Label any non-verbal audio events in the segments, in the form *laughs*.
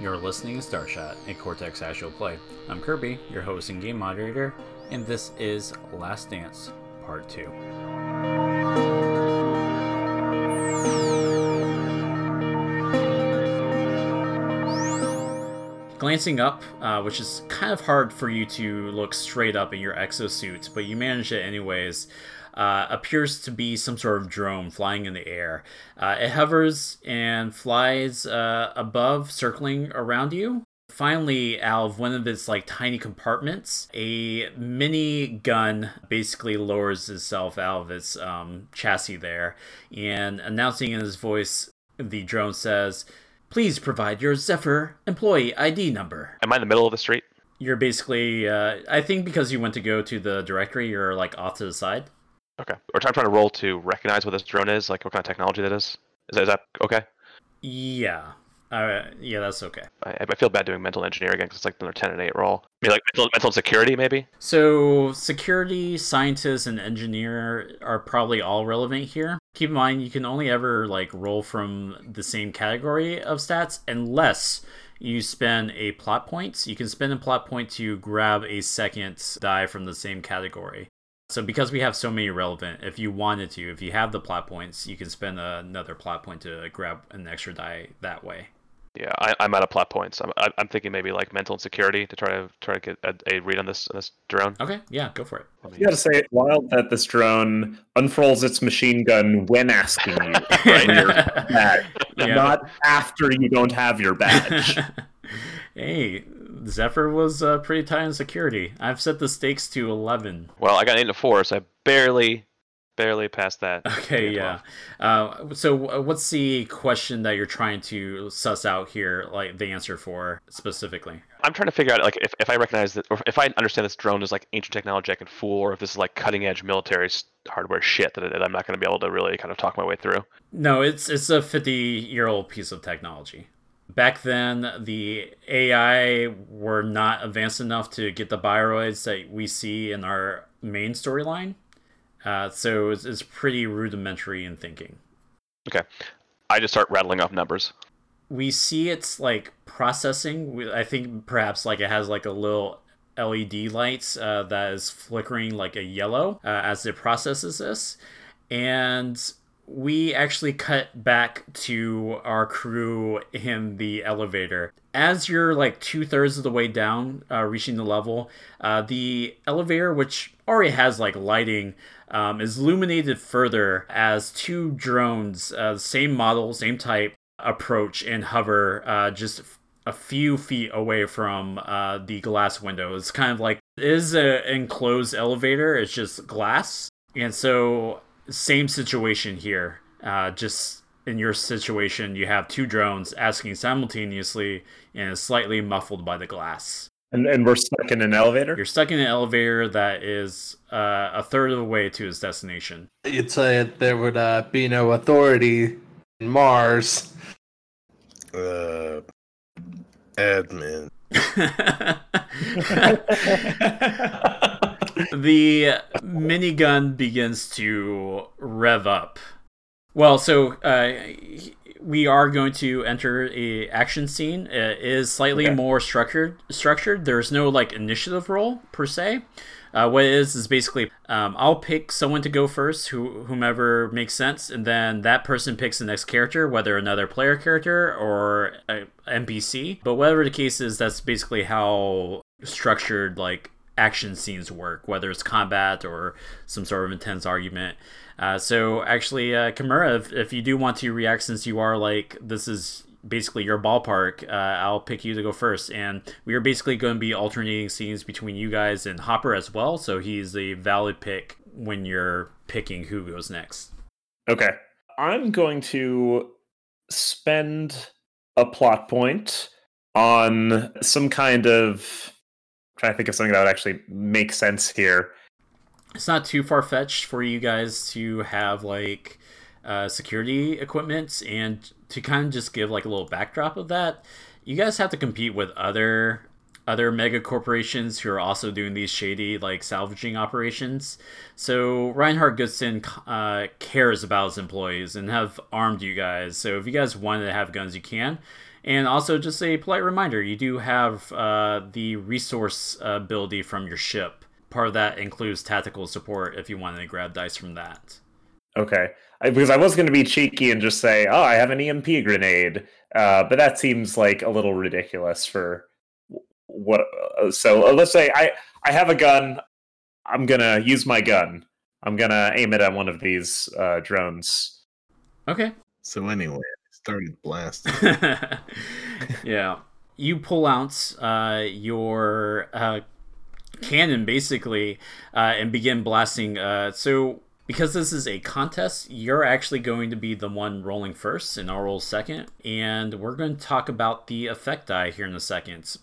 You're listening to Starshot, a Cortex Actual Play. I'm Kirby, your host and game moderator, and this is Last Dance, Part 2. Glancing up, uh, which is kind of hard for you to look straight up in your exosuit, but you manage it anyways, uh, appears to be some sort of drone flying in the air. Uh, it hovers and flies uh, above, circling around you. Finally, out of one of its like tiny compartments, a mini gun basically lowers itself out of its um, chassis there, and announcing in his voice, the drone says, "Please provide your Zephyr employee ID number." Am I in the middle of the street? You're basically, uh, I think, because you went to go to the directory, you're like off to the side. Okay. Or I'm trying to roll to recognize what this drone is, like what kind of technology that is. Is that, is that okay? Yeah. Uh, yeah, that's okay. I, I feel bad doing mental engineering again because it's like another 10 and 8 roll. I mean, like mental, mental security, maybe? So, security, scientist, and engineer are probably all relevant here. Keep in mind, you can only ever like roll from the same category of stats unless you spend a plot point. You can spend a plot point to grab a second die from the same category. So, because we have so many relevant, if you wanted to, if you have the plot points, you can spend another plot point to grab an extra die that way. Yeah, I, I'm out of plot points. I'm, I- I'm thinking maybe like mental insecurity to try to try to get a, a read on this on this drone. Okay, yeah, go for it. You gotta say it wild that this drone unfurls its machine gun when asking you Right. *laughs* for your badge, Yeah. not after you don't have your badge. *laughs* hey, Zephyr was uh, pretty tight on security. I've set the stakes to 11. Well, I got an 8 and 4, so I barely, barely past that. *laughs* Okay, yeah. Uh, so, uh, what's the question that you're trying to suss out here, like the answer for specifically? I'm trying to figure out like if, if I recognize that, or if I understand this drone is like ancient technology I can fool, or if this is like cutting edge military hardware shit that, that I'm not going to be able to really kind of talk my way through. No, it's it's a 50 year old piece of technology. Back then, the AI were not advanced enough to get the bioroids that we see in our main storyline. Uh, so it's, it's pretty rudimentary in thinking. Okay. I just start rattling off numbers. we see it's like processing. I think perhaps like it has like a little LED lights uh, that is flickering like a yellow uh, as it processes this, and we actually cut back to our crew in the elevator. As you're like two thirds of the way down, uh, reaching the level, uh, the elevator, which already has like lighting, um, is illuminated further as two drones, uh, same model, same type, approach and hover uh, just a few feet away from uh, the glass window. It's kind of like it is an enclosed elevator. It's just glass, and so same situation here. Uh, just in your situation, you have two drones asking simultaneously, and slightly muffled by the glass. And, and we're stuck in an elevator? You're stuck in an elevator that is uh, a third of the way to his destination. You'd say there would uh, be no authority in Mars. Uh, admin. *laughs* *laughs* the minigun begins to rev up. Well, so uh, we are going to enter a action scene. It is slightly Okay. more structured. Structured. There's no like initiative roll per se. Uh, what it is is basically um, I'll pick someone to go first, who whomever makes sense, and then that person picks the next character, whether another player character or a NPC. But whatever the case is, that's basically how structured like action scenes work, whether it's combat or some sort of intense argument. Uh, so actually, uh, Kimura, if, if you do want to react, since you are like this is basically your ballpark, uh, I'll pick you to go first. And we are basically going to be alternating scenes between you guys and Hopper as well. So he's a valid pick when you're picking who goes next. Okay. I'm going to spend a plot point on some kind of trying to think of something that would actually make sense here. It's not too far fetched for you guys to have like uh, security equipment and to kind of just give like a little backdrop of that. You guys have to compete with other other mega corporations who are also doing these shady like salvaging operations. So Reinhard Goodson uh, cares about his employees and have armed you guys. So if you guys wanted to have guns, you can. And also, just a polite reminder: you do have uh, the resource ability from your ship. Part of that includes tactical support if you wanted to grab dice from that. Okay, I, because I was going to be cheeky and just say, "Oh, I have an EMP grenade," uh, but that seems like a little ridiculous for what uh, so uh, let's say i i have a gun. I'm gonna use my gun. I'm gonna aim it at one of these uh, drones. Okay. So anyway, I started blasting. *laughs* yeah. You pull out uh, your uh, cannon basically uh, and begin blasting uh, so because this is a contest you're actually going to be the one rolling first and i'll roll second and we're going to talk about the effect die here in a second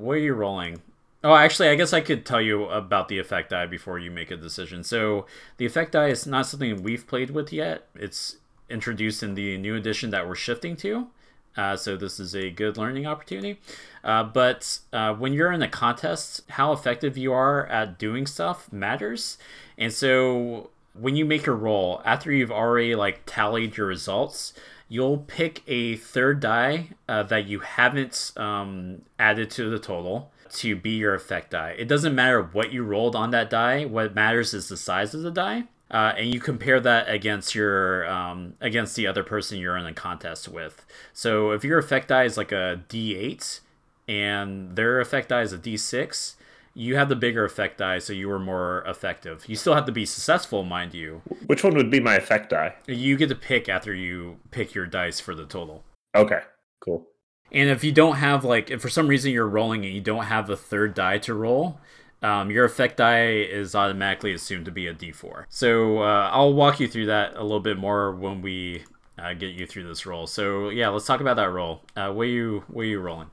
what are you rolling? Oh, actually, I guess I could tell you about the effect die before you make a decision. So, the effect die is not something we've played with yet. It's introduced in the new edition that we're shifting to. Uh, so, this is a good learning opportunity. Uh, but uh, when you're in a contest, how effective you are at doing stuff matters. And so, when you make your roll, after you've already like tallied your results, you'll pick a third die uh, that you haven't um, added to the total to be your effect die. It doesn't matter what you rolled on that die. What matters is the size of the die, uh, and you compare that against your um, against the other person you're in a contest with. So if your effect die is like a D8 and their effect die is a D6, you have the bigger effect die, so you were more effective. You still have to be successful, mind you. which one would be my effect die You get to pick after you pick your dice for the total. okay cool And if you don't have like, if for some reason you're rolling and you don't have a third die to roll, um, your effect die is automatically assumed to be a D4. So uh, I'll walk you through that a little bit more when we uh, get you through this roll. So yeah, let's talk about that roll. Uh, what are you what are you rolling?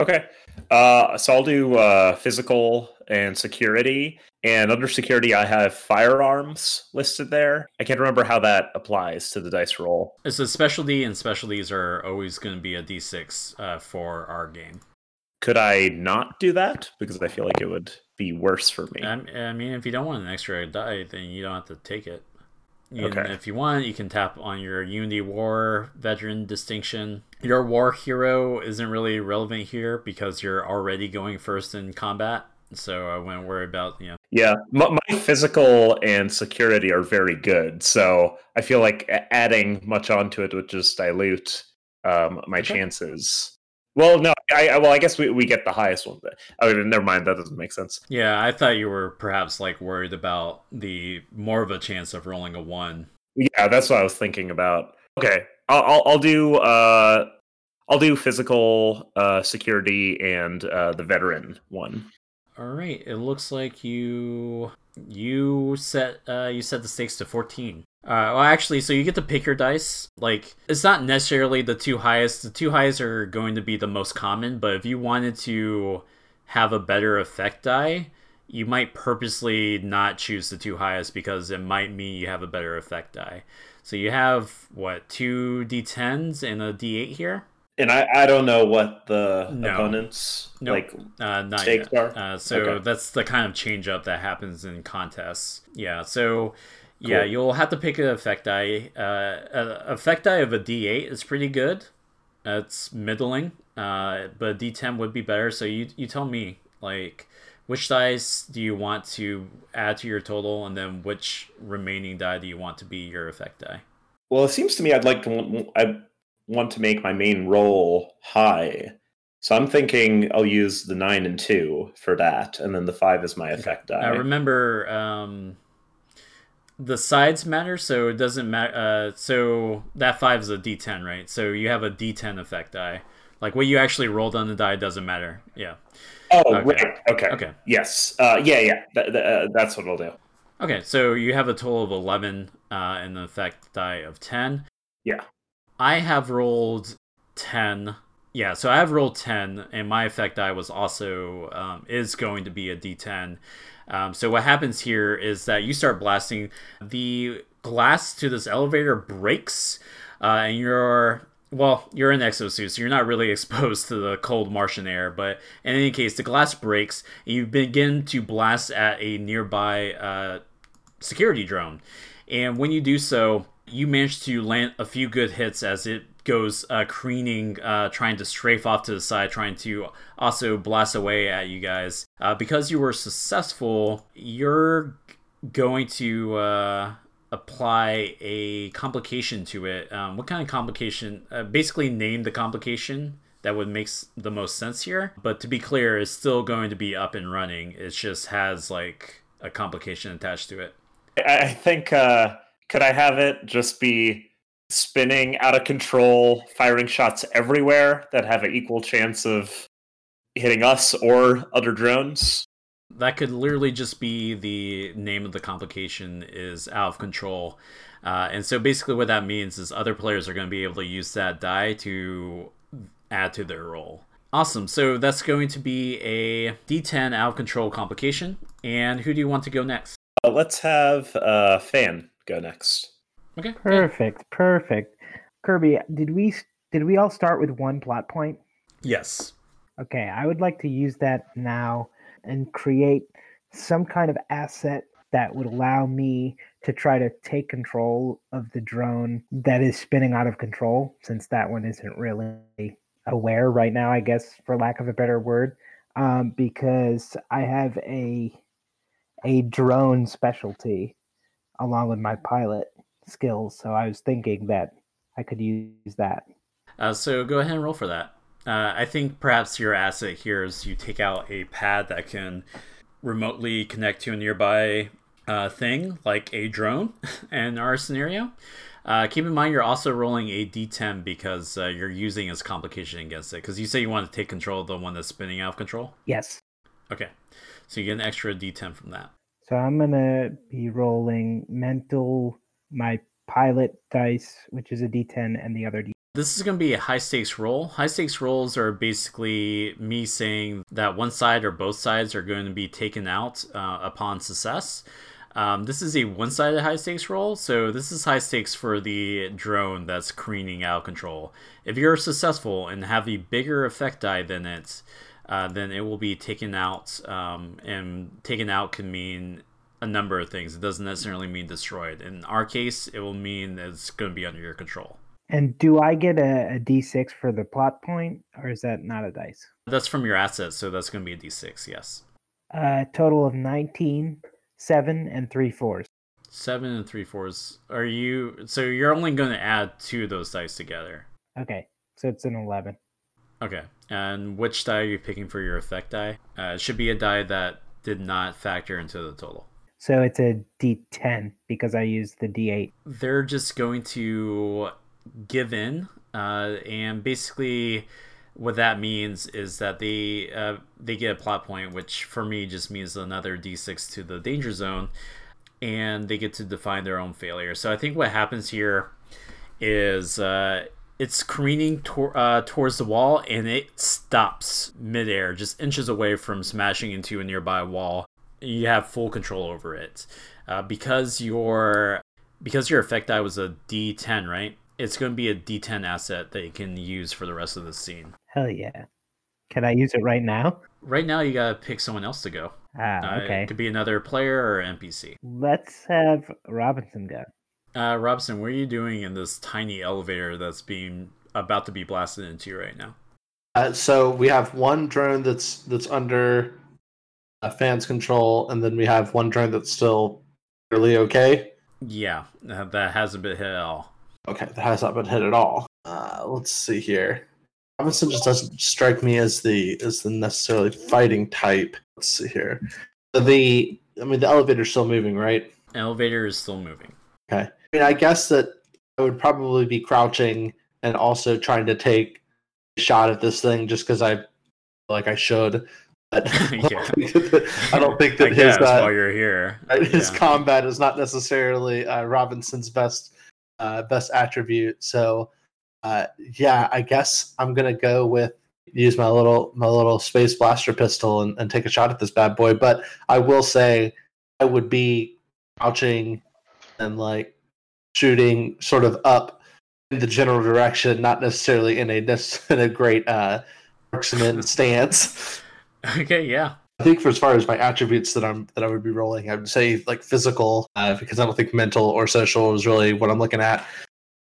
okay uh, so i'll do uh, physical and security and under security i have firearms listed there i can't remember how that applies to the dice roll It's a specialty, and specialties are always going to be a D6 uh, for our game. Could i not do that because i feel like it would be worse for me I, mean, if you don't want an extra die, then you don't have to take it. You Okay. if you want, you can tap on your Unity War veteran distinction. Your war hero isn't really relevant here because you're already going first in combat, so I wouldn't worry about you know. Yeah, my, my physical and security are very good, so I feel like adding much onto it would just dilute um, my Okay. chances. Well, no, I, I well, I guess we, we get the highest one. But, oh, never mind, that doesn't make sense. Yeah, I thought you were perhaps like worried about the more of a chance of rolling a one. Yeah, that's what I was thinking about. Okay, I'll I'll, I'll do uh, I'll do physical uh, security and uh, the veteran one. All right, it looks like you you set uh you set the stakes to 14. Uh well actually so you get to pick your dice. Like it's not necessarily the two highest. The two highest are going to be the most common, but if you wanted to have a better effect die, you might purposely not choose the two highest because it might mean you have a better effect die. So you have what, two D10s and a D8 here? And I, I don't know what the No. opponents Nope. like. Uh, not Stakes yet. are? Uh, so Okay. that's the kind of change up that happens in contests. Yeah. So yeah, Cool. you'll have to pick an effect die. Uh, effect die of a D8 is pretty good. It's middling. Uh, but D10 would be better. So you you tell me like which dice do you want to add to your total, and then which remaining die do you want to be your effect die? Well, it seems to me I'd like to I want to make my main roll high. So I'm thinking I'll use the nine and two for that, and then the five is my effect die. Now remember, um, the sides matter, so it doesn't matter. Uh, so that five is a D10, right? So you have a D10 effect die. Like what you actually rolled on the die doesn't matter. Yeah. oh, okay. right. Okay. Okay. Yes. Uh, yeah, yeah. Th- th- uh, that's what I'll do. Okay. So you have a total of 11 uh, and an effect die of 10. Yeah. I have rolled 10. Yeah, so I have rolled 10, and my effect die was also um, is going to be a D10. Um, so what happens here is that you start blasting. The glass to this elevator breaks, uh, and your well, you're in exosuit, so you're not really *laughs* exposed to the cold Martian air. But in any case, the glass breaks, and you begin to blast at a nearby uh, security drone. And when you do so, you manage to land a few good hits as it goes uh, careening, uh, trying to strafe off to the side, trying to also blast away at you guys. Uh, because you were successful, you're going to uh, apply a complication to it. Um, what kind of complication? Uh, basically, name the complication that would make the most sense here. But to be clear, it's still going to be up and running. It just has like a complication attached to it. I I think uh could I have it just be spinning out of control, firing shots everywhere that have an equal chance of hitting us or other drones? That could literally just be the name of the complication is out of control. Uh, and so basically, what that means is other players are going to be able to use that die to add to their roll. Awesome. So that's going to be a D10 out of control complication. And who do you want to go next? Uh, let's have uh Fan go next. Okay. Perfect, perfect. Kirby, did we did we all start with one plot point? Yes. Okay, I would like to use that now and create some kind of asset that would allow me to try to take control of the drone that is spinning out of control, since that one isn't really aware right now, I guess, for lack of a better word. Um, because I have a a drone specialty along with my pilot skills, so I was thinking that I could use that. Uh, so go ahead and roll for that. Uh, I think perhaps your asset here is you take out a pad that can remotely connect to a nearby uh, thing, like a drone *laughs* in our scenario. Uh, keep in mind you're also rolling a d10 because uh, you're using as complication against it. Because you say you want to take control of the one that's spinning out of control. Yes. Okay, so you get an extra d10 from that. So I'm gonna be rolling mental my pilot dice, which is a D10, and the other D. This is going to be a high stakes roll. High stakes rolls are basically me saying that one side or both sides are going to be taken out uh, upon success. Um, this is a one sided high stakes roll, so this is high stakes for the drone that's careening out of control. If you're successful and have a bigger effect die than it, uh, then it will be taken out. Um, and taken out can mean a number of things. It doesn't necessarily mean destroyed. In our case, it will mean that it's going to be under your control. And do I get a, a D6 for the plot point, or is that not a dice? That's from your assets, so that's going to be a d6, yes. Uh, total of 19, 7, and 3 fours. Seven and three fours. Are you. So you're only going to add two of those dice together. Okay, so it's an 11. Okay. And which die are you picking for your effect die? Uh, it should be a die that did not factor into the total. So it's a D10 because I used the D8. They're just going to give in, uh, and basically, what that means is that they uh, they get a plot point, which for me just means another d6 to the danger zone, and they get to define their own failure. So I think what happens here is uh, it's careening tor- uh, towards the wall, and it stops midair, just inches away from smashing into a nearby wall. You have full control over it uh, because your because your effect die was a D10, right? It's going to be a D10 asset that you can use for the rest of the scene. Hell yeah. Can I use it right now? Right now, you gotta pick someone else to go. Ah, Uh, okay. It could be another player or NPC. Let's have Robinson go. Uh, Robson, what are you doing in this tiny elevator that's being about to be blasted into you right now? Uh, so we have one drone that's that's under uh, fans control, and then we have one drone that's still really okay. Yeah, that hasn't been hit at all. Okay, that has not been hit at all. Uh, let's see here. Robinson just doesn't strike me as the as the necessarily fighting type. Let's see here. The I mean the elevator's still moving, right? Elevator is still moving. Okay. I mean I guess that I would probably be crouching and also trying to take a shot at this thing just because I feel like I should. But *laughs* Yeah. I don't think that his uh, while you're here. his Yeah. combat is not necessarily uh, Robinson's best uh, best attribute. So uh, yeah, I guess I'm gonna go with use my little my little space blaster pistol and, and take a shot at this bad boy. But I will say I would be crouching and like shooting sort of up in the general direction, not necessarily in a *laughs* in a great uh, marksman *laughs* stance. Okay, yeah. I think for as far as my attributes that I'm that I would be rolling, I would say like physical, uh, because I don't think mental or social is really what I'm looking at.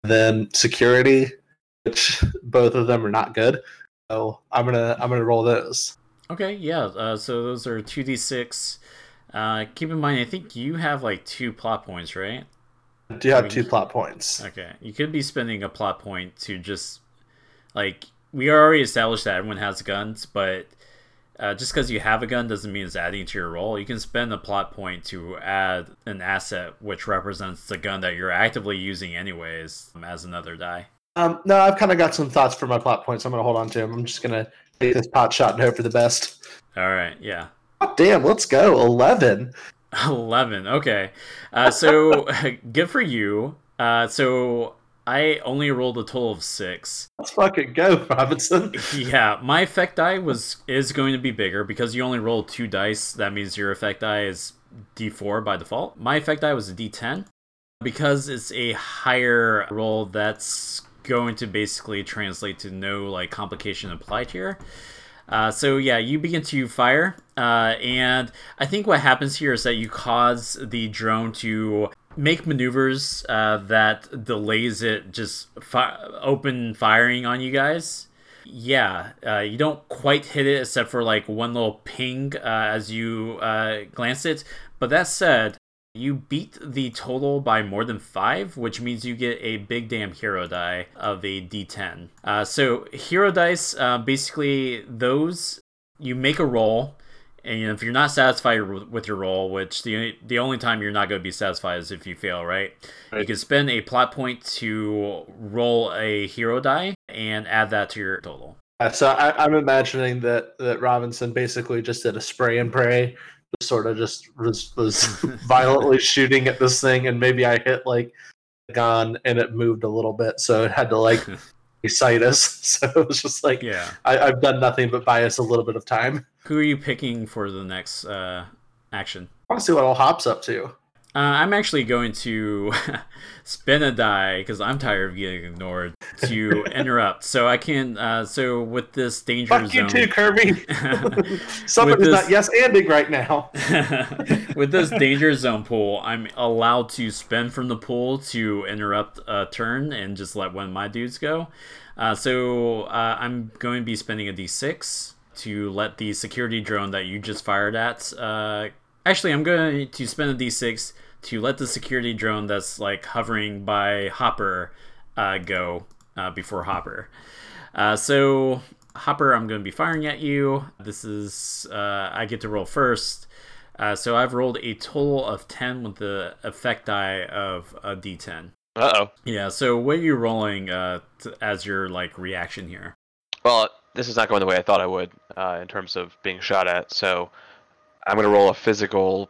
Then security, which both of them are not good. So I'm gonna I'm gonna roll those. Okay, yeah. Uh, so those are two d six. Uh, keep in mind, I think you have like two plot points, right? I do have two plot points. Okay, you could be spending a plot point to just like we already established that everyone has guns, but uh, just because you have a gun doesn't mean it's adding to your roll. You can spend a plot point to add an asset which represents the gun that you're actively using anyways um, as another die. Um, no, I've kind of got some thoughts for my plot points. I'm gonna hold on to them. I'm just gonna take this pot shot and hope for the best. All right, yeah. Oh, damn, let's go. Eleven. 11 okay. Uh, so *laughs* good for you. Uh, so i only rolled a total of six. Let's fucking go, *laughs* Robinson. yeah my effect die was is going to be bigger because you only rolled two dice. That means your effect die is d4 by default. My effect die was a d10 because it's a higher roll that's going to basically translate to no like complication applied here uh, so yeah, you begin to fire, uh, and I think what happens here is that you cause the drone to make maneuvers uh, that delays it just fi- open firing on you guys. Yeah, uh, you don't quite hit it except for like one little ping uh, as you glance it. But that said, you beat the total by more than five, which means you get a big damn hero die of a d10. Uh, so, hero dice, uh, basically, those you make a roll, and if you're not satisfied with your roll, which the the only time you're not going to be satisfied is if you fail, right? right? You can spend a plot point to roll a hero die and add that to your total. So I, I'm imagining that that Robinson basically just did a spray and pray sort of just was, was *laughs* violently shooting at this thing, and maybe I hit like gun and it moved a little bit, so it had to like *laughs* recite us. *laughs* So it was just like, yeah, I, I've done nothing but buy us a little bit of time. Who are you picking for the next uh, action? I want to see what all Hop's up to. Uh, I'm actually going to *laughs* spin a die because I'm tired of getting ignored to *laughs* interrupt. So I can. Uh, so with this danger Fuck zone, you too, Kirby. *laughs* Somebody's this- not yes anding right now. with this danger zone pool, I'm allowed to spend from the pool to interrupt a turn and just let one of my dudes go. Uh, so uh, I'm going to be spending a d6 to let the security drone that you just fired at. Uh, actually, I'm going to spend a d6 to let the security drone that's like hovering by Hopper uh, go uh, before Hopper. Uh, so Hopper, I'm going to be firing at you. This is uh, I get to roll first. Uh, so I've rolled a total of 10 with the effect die of a d10. Uh oh. Yeah, so what are you rolling uh, t- as your like reaction here? Well, this is not going the way I thought I would uh, in terms of being shot at. So I'm going to roll a physical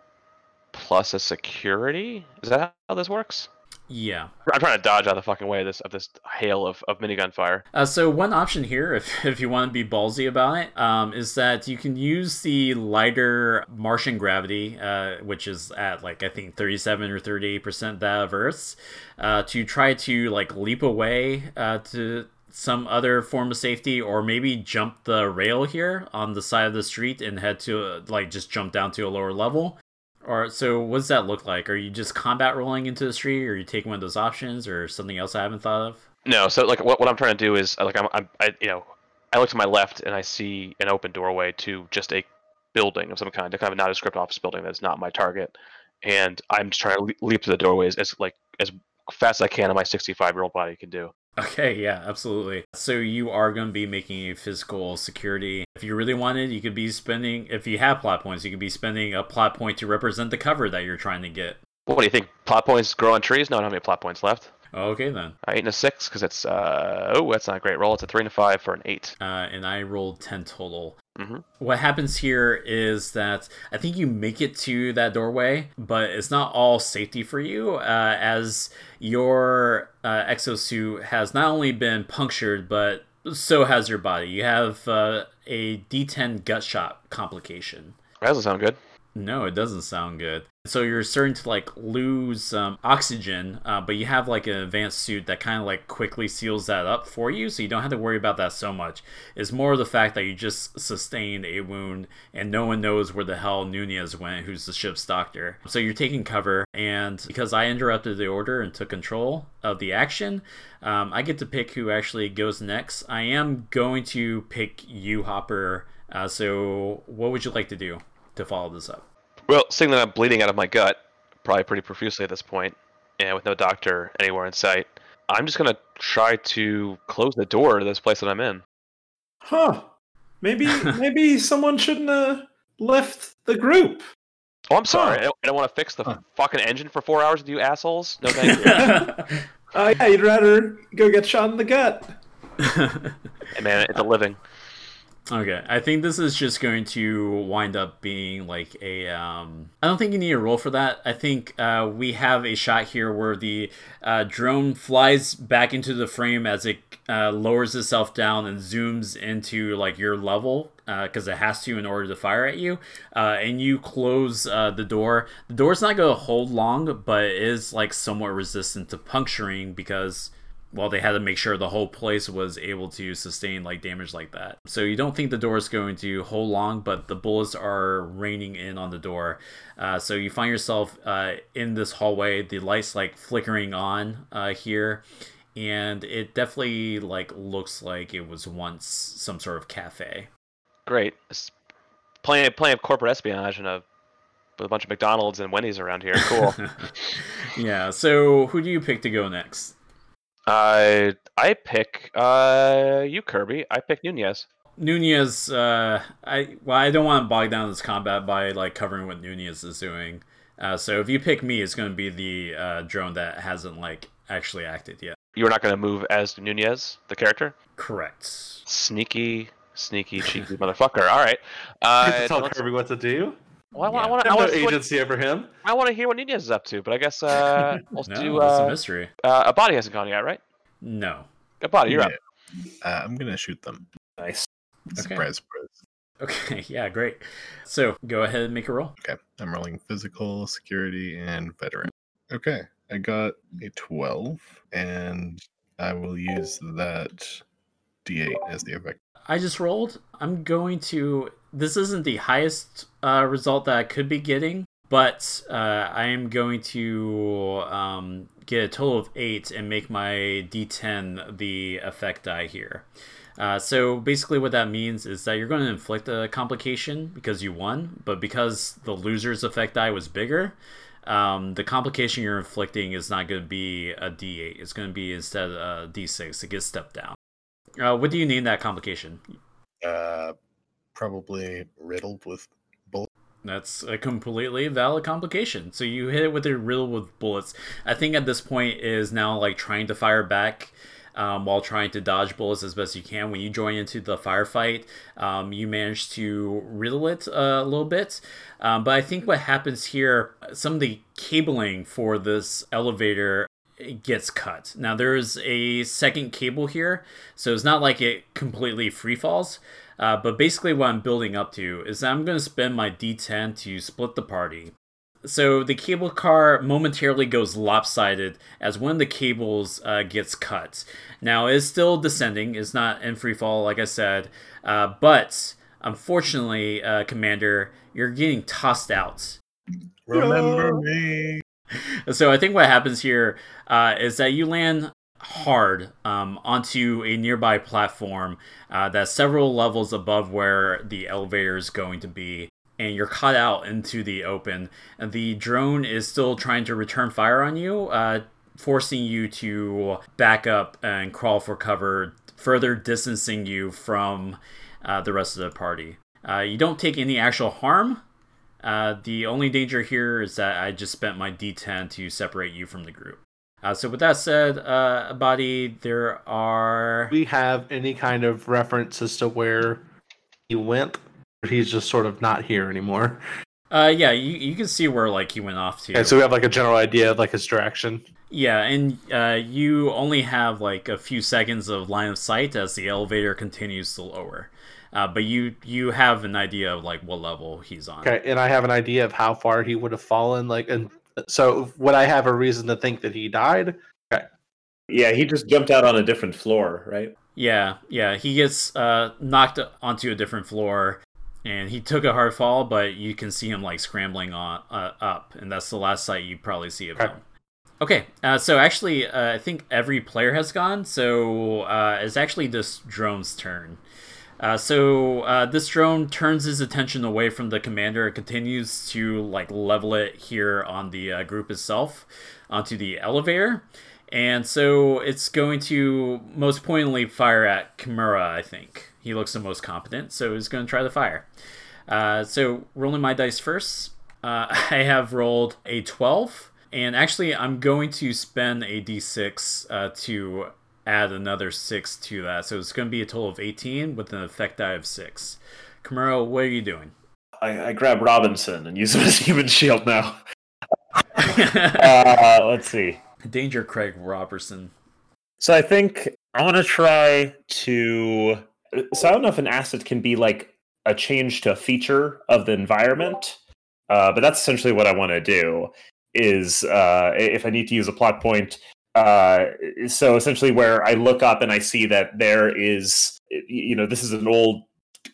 plus a security. Is that how this works? Yeah. I'm trying to dodge out of the fucking way of this of this hail of, of minigun fire. Uh, so one option here, *laughs* if, if you want to be ballsy about it, um, is that you can use the lighter Martian gravity, uh, which is at like I think 37 or 38 percent that of Earth's, uh, to try to like leap away uh, to some other form of safety, or maybe jump the rail here on the side of the street and head to uh, like just jump down to a lower level. Or so, what does that look like? Are you just combat rolling into the street, or are you taking one of those options, or something else I haven't thought of? No, so like what, what I'm trying to do is uh, like I'm, I'm I you know I look to my left and I see an open doorway to just a building of some kind, a kind of not a nondescript office building that's not my target, and I'm just trying to leap to the doorway as, like as fast as I can, and my 65 year old body can do. Okay, yeah, absolutely. So you are going to be making a physical security. If you really wanted, you could be spending, if you have plot points, you could be spending a plot point to represent the cover that you're trying to get. What do you think? Plot points grow on trees? No, I don't have any plot points left. Okay, then. Uh, eight and a six because it's uh oh that's not a great roll. It's a three and a five for an eight. Uh, and I rolled 10 total. Mhm. What happens here is that I think you make it to that doorway, but it's not all safety for you, uh, as your uh, exosuit has not only been punctured, but so has your body. You have uh, a D10 gut shot complication. That doesn't sound good. No, it doesn't sound good. So you're starting to like lose um, oxygen, uh, but you have like an advanced suit that kind of like quickly seals that up for you, so you don't have to worry about that so much. It's more the fact that you just sustained a wound and no one knows where the hell Nunez went, who's the ship's doctor. So you're taking cover, and because I interrupted the order and took control of the action, um, I get to pick who actually goes next. I am going to pick you, Hopper. Uh, so what would you like to do to follow this up? Well, seeing that I'm bleeding out of my gut, probably pretty profusely at this point, and with no doctor anywhere in sight, I'm just gonna try to close the door to this place that I'm in. Huh. Maybe *laughs* maybe someone shouldn't have left the group. Oh, I'm sorry. Huh. I don't, I don't want to fix the Huh. fucking engine for four hours with you assholes. No, thank *laughs* you. Oh yeah, you'd rather go get shot in the gut. *laughs* Hey, man, it's a living. Okay, I think this is just going to wind up being like a. Um, I don't think you need a roll for that. I think uh, we have a shot here where the uh, drone flies back into the frame as it uh, lowers itself down and zooms into like your level because it has to in order to fire at you. Uh, and you close uh, the door. The door's not going to hold long, but it is like somewhat resistant to puncturing because well, they had to make sure the whole place was able to sustain like damage like that. So you don't think the door is going to hold long, but the bullets are raining in on the door. Uh, so you find yourself uh, in this hallway. The lights like flickering on uh, here, and it definitely like looks like it was once some sort of cafe. Great. It's playing of corporate espionage and a with a bunch of McDonald's and Wendy's around here. Cool. *laughs* yeah. So who do you pick to go next? I I pick uh you Kirby. I pick Nunez. Nunez, uh, I well, I don't want to bog down this combat by like covering what Nunez is doing. Uh, so if you pick me, it's going to be the uh, drone that hasn't like actually acted yet. You're not going to move as Nunez, the character. Correct. Sneaky, sneaky, cheeky *laughs* motherfucker. All right. You Uh, have to tell Kirby what to do. Well, I Yeah. want I to. I want no to. agency over him. I want to hear what Nunez is up to, but I guess uh, *laughs* we'll No, do. it's a Uh, mystery. uh, Abadi hasn't gone yet, right? No. Abadi, you're up. Uh, I'm gonna shoot them. Nice. Okay. Surprise, surprise. Okay. *laughs* Yeah. Great. So go ahead and make a roll. Okay, I'm rolling physical, security, and veteran. Okay, I got a 12, and I will use that d8 as the effect. I just rolled. I'm going to. This isn't the highest uh, result that I could be getting, but uh, I am going to um, get a total of eight and make my D10 the effect die here. Uh, so basically, what that means is that you're going to inflict a complication because you won, but because the loser's effect die was bigger, um, the complication you're inflicting is not going to be a D8. It's going to be instead a D6. It gets stepped down. Uh, what do you name that complication? Uh, probably riddled with bullets. That's a completely valid complication. So you hit it with a riddle with bullets. I think at this point is now like trying to fire back um, while trying to dodge bullets as best you can. When you join into the firefight, um, you manage to riddle it a little bit. Um, but I think what happens here, some of the cabling for this elevator gets cut. Now there is a second cable here, so it's not like it completely free falls. Uh, but basically, what I'm building up to is that I'm going to spend my D10 to split the party. So the cable car momentarily goes lopsided as one of the cables uh, gets cut. Now it's still descending; it's not in free fall, like I said. Uh, but unfortunately, uh, Commander, you're getting tossed out. Remember me. So I think what happens here uh, is that you land hard um, onto a nearby platform uh, that's several levels above where the elevator is going to be. And you're caught out into the open. And the drone is still trying to return fire on you, uh, forcing you to back up and crawl for cover, further distancing you from uh, the rest of the party. Uh, you don't take any actual harm, uh, the only danger here is that I just spent my D10 to separate you from the group. Uh, so with that said, uh, Abadi, there are. we have any kind of reference as to where he went? Or he's just sort of not here anymore. Uh, yeah, you, you can see where like he went off to. Okay, so we have like a general idea of like his direction. Yeah, and uh, you only have like a few seconds of line of sight as the elevator continues to lower. Uh, but you you have an idea of like what level he's on. Okay, and I have an idea of how far he would have fallen. Like, and so would I have a reason to think that he died? Okay. Yeah, he just jumped out on a different floor, right? Yeah, yeah. He gets uh, knocked onto a different floor, and he took a hard fall, but you can see him like scrambling on uh, up, and that's the last sight you probably see of Okay. him. Okay, uh, so actually, uh, I think every player has gone. So uh, it's actually this drone's turn. Uh, so uh, this drone turns his attention away from the commander and continues to like level it here on the uh, group itself onto the elevator. And so it's going to most pointedly fire at Kimura, I think. He looks the most competent, so he's going to try the fire. Uh, so rolling my dice first, uh, *laughs* I have rolled a 12. And actually, I'm going to spend a d6 uh, to add another 6 to that. So it's going to be a total of 18 with an effect die of 6. Kimura, what are you doing? I, I grab Robinson and use him as human shield now. *laughs* Uh, let's see. Danger Craig Robertson. So I think I want to try to. So I don't know if an asset can be like a change to a feature of the environment, uh, but that's essentially what I want to do. Is uh, if I need to use a plot point. Uh, so essentially, where I look up and I see that there is, you know, this is an old,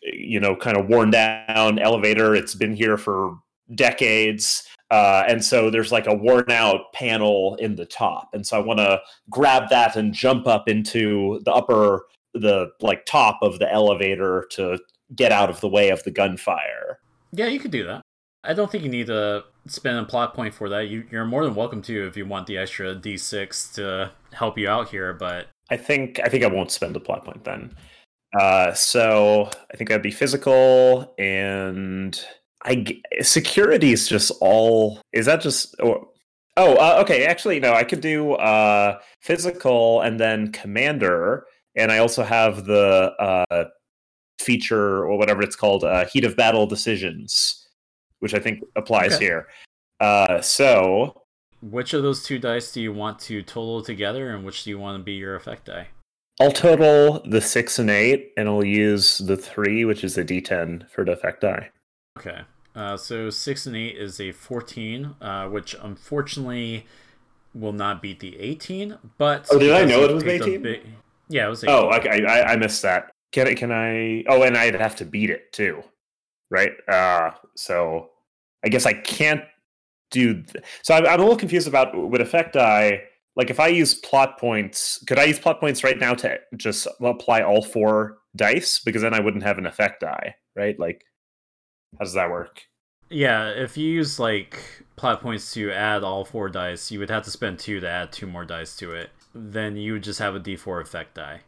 you know, kind of worn down elevator. It's been here for decades. Uh, and so there's like a worn out panel in the top. And so I want to grab that and jump up into the upper, the like top of the elevator to get out of the way of the gunfire. Yeah, you could do that. I don't think you need to spend a plot point for that. You, you're more than welcome to if you want the extra d6 to help you out here, but I think I think I won't spend a plot point then. Uh, so I think that'd be physical and I security is just all. Is that just or? Oh, uh, okay. Actually, no. I could do uh, physical and then commander, and I also have the uh, feature or whatever it's called, uh, heat of battle decisions, which I think applies Okay. here. Uh, so which of those two dice do you want to total together and which do you want to be your effect die? I'll total the six and eight, and I'll use the three, which is a D10 for the effect die. Okay. Uh, so 6 and 8 is a 14, uh, which unfortunately will not beat the 18, but. Oh, did I know it was 18? big- Yeah, it was 18. Oh, okay. I, I missed that. Can I? Can I? Oh, and I'd have to beat it too, right? Uh, so I guess I can't do. Th- so I'm, I'm a little confused about with effect die. Like, if I use plot points, could I use plot points right now to just apply all four dice? Because then I wouldn't have an effect die, right? Like, how does that work? Yeah, if you use like plot points to add all four dice, you would have to spend two to add two more dice to it. Then you would just have a d4 effect die.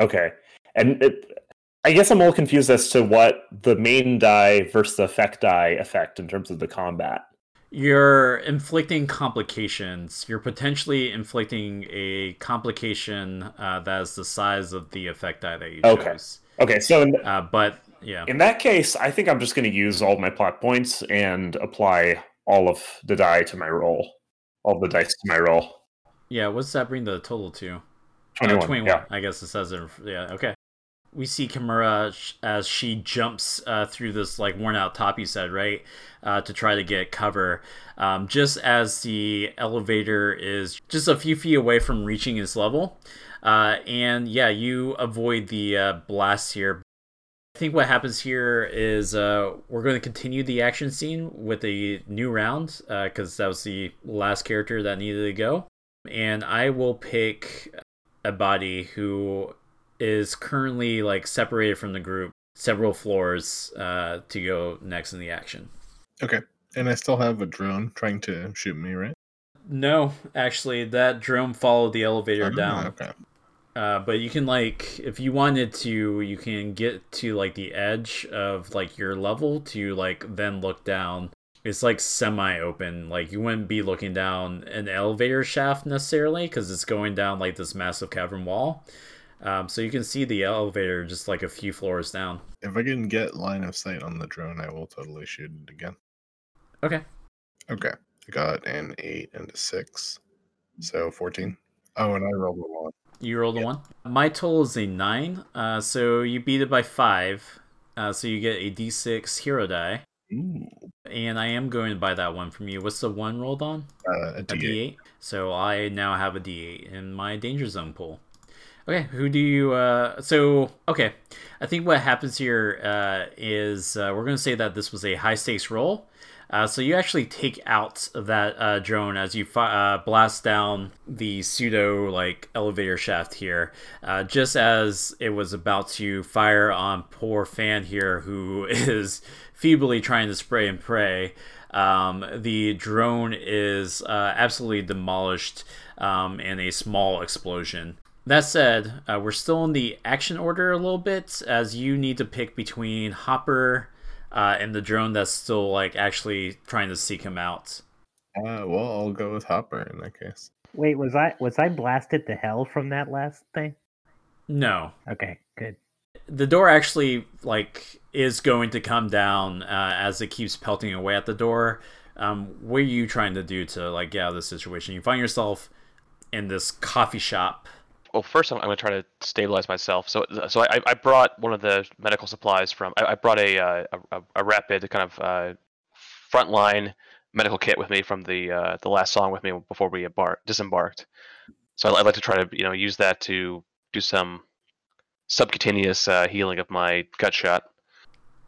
Okay, and it, I guess I'm a little confused as to what the main die versus the effect die affect in terms of the combat. You're inflicting complications. You're potentially inflicting a complication uh, that is the size of the effect die that you use. Okay. chose. Okay, so in, Uh, but yeah, in that case, I think I'm just going to use all my plot points and apply all of the die to my roll, all the dice to my roll. yeah. What's that bring the total to? Twenty-one. Uh, 21. Yeah. I guess it says it. Yeah, okay. We see Kimura as she jumps uh, through this like worn out top you said, right? Uh, to try to get cover. Um, just as the elevator is just a few feet away from reaching its level. Uh, and yeah, you avoid the uh, blast here. I think what happens here is uh, we're going to continue the action scene with a new round because that was the last character that needed to go. And I will pick Abadi who is currently like separated from the group several floors uh, to go next in the action. Okay. And I still have a drone trying to shoot me, right? No, actually, that drone followed the elevator Oh, down. Okay. Uh, but you can like, if you wanted to, you can get to like the edge of like your level to like then look down. It's like semi-open. Like you wouldn't be looking down an elevator shaft necessarily because it's going down like this massive cavern wall. Um, so you can see the elevator just like a few floors down. If I can get line of sight on the drone, I will totally shoot it again. Okay. Okay. I got an 8 and a 6. So 14. Oh, and I rolled a 1. You rolled a one. My total is a nine. Uh, so you beat it by five. Uh, so you get a d6 hero die. Ooh, And I am going to buy that one from you. What's the one rolled on? uh, a A D8. D8. So I now have a D8 in my danger zone pool. Okay, who do you? Uh, so okay, I think what happens here uh, is uh, we're going to say that this was a high stakes roll. Uh, so you actually take out that uh, drone as you fi- uh, blast down the pseudo like elevator shaft here, uh, just as it was about to fire on poor Fan here, who *laughs* is feebly trying to spray and pray. Um, the drone is uh, absolutely demolished um, in a small explosion. That said, uh, we're still in the action order a little bit, as you need to pick between Hopper uh, and the drone that's still like actually trying to seek him out. Uh, well, I'll go with Hopper in that case. Wait, was I was I blasted to hell from that last thing? No, Okay, good. the door actually like is going to come down uh, as it keeps pelting away at the door. Um, what are you trying to do to like get out of this situation? You find yourself in this coffee shop. Well, first I'm, going to try to stabilize myself. So, so I, I brought one of the medical supplies from. I, I brought a, uh, a a rapid kind of uh, frontline medical kit with me from the uh, the last song with me before we embar- disembarked. So I'd like to try to you know use that to do some subcutaneous uh, healing of my gut shot.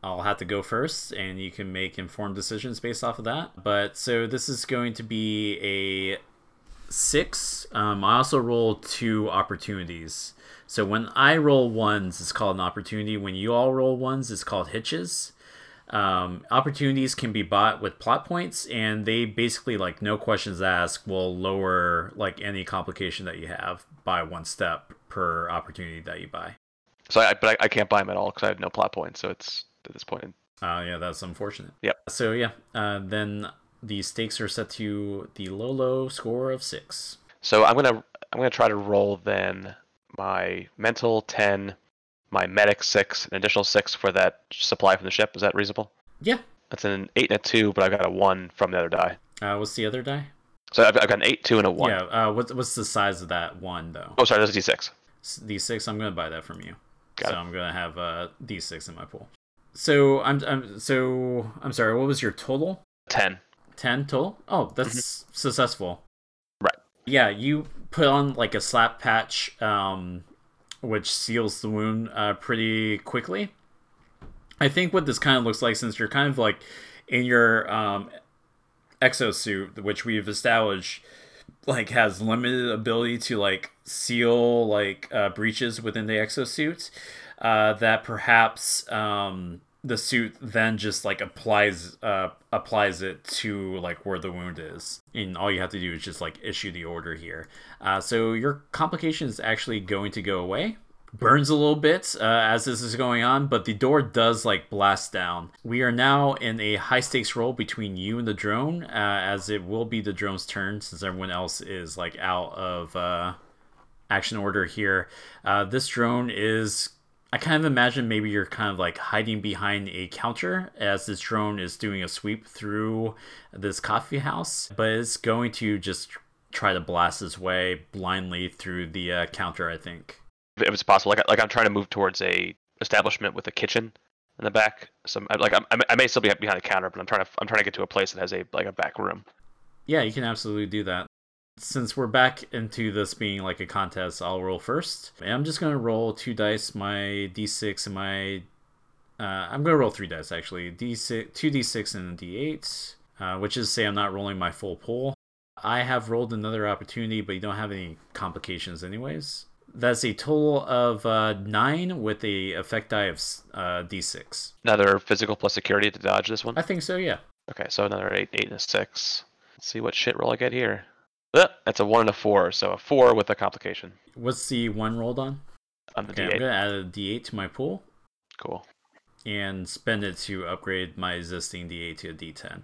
I'll have to go first, and you can make informed decisions based off of that. But so this is going to be a six. Um, I also roll two opportunities. So when I roll ones, it's called an opportunity. When you all roll ones, it's called hitches. Um, opportunities can be bought with plot points, and they basically like no questions asked will lower like any complication that you have by one step per opportunity that you buy. So I, but I, I can't buy them at all because I have no plot points. So it's at this point. Uh, yeah, that's unfortunate. Yep. So yeah, uh, then the stakes are set to the low low score of six. So I'm gonna I'm gonna try to roll then my mental ten, my medic six, an additional six for that supply from the ship. Is that reasonable? Yeah. That's an eight and a two, but I've got a one from the other die. Uh, what's the other die? So I've, I've got an eight, two, and a one. Yeah. Uh, what's what's the size of that one though? Oh, sorry, that's a d6. D six. I'm gonna buy that from you. Got so it. I'm gonna have uh, D six in my pool. So I'm I'm so I'm sorry. What was your total? Ten. Ten total. Oh, that's successful. Right. Yeah, you put on like a slap patch, um, which seals the wound uh, pretty quickly. I think what this kind of looks like, since you're kind of like in your um, exosuit, which we've established, like has limited ability to like seal like uh, breaches within the exosuit, uh, that perhaps um, the suit then just like applies uh, applies it to like where the wound is, and all you have to do is just like issue the order here. Uh, so your complication is actually going to go away burns a little bit uh, as this is going on, but the door does like blast down. We are now in a high stakes roll between you and the drone, uh, as it will be the drone's turn since everyone else is like out of uh, action order here. Uh, this drone is. I kind of imagine maybe you're kind of like hiding behind a counter as this drone is doing a sweep through this coffee house, but it's going to just try to blast its way blindly through the uh, counter, I think. If it's possible, like like I'm trying to move towards a establishment with a kitchen in the back. So I'm, like I'm, I may still be behind a counter, but I'm trying to I'm trying to get to a place that has a like a back room. Yeah, you can absolutely do that. Since we're back into this being like a contest, I'll roll first. And I'm just gonna roll two dice, my d6 and my. Uh, I'm gonna roll three dice actually. D6, two d6 and a d8, uh, which is to say I'm not rolling my full pool. I have rolled another opportunity, but you don't have any complications anyways. That's a total of uh, nine with a effect die of uh, d6. Another physical plus security to dodge this one. I think so. Yeah. Okay, so another eight, eight and a six. Let's see what shit roll I get here. Uh, that's a one and a four, so a four with a complication What's the one rolled on? on the Okay, I'm gonna add a d8 to my pool. Cool. and spend it to upgrade my existing D8 to a D10.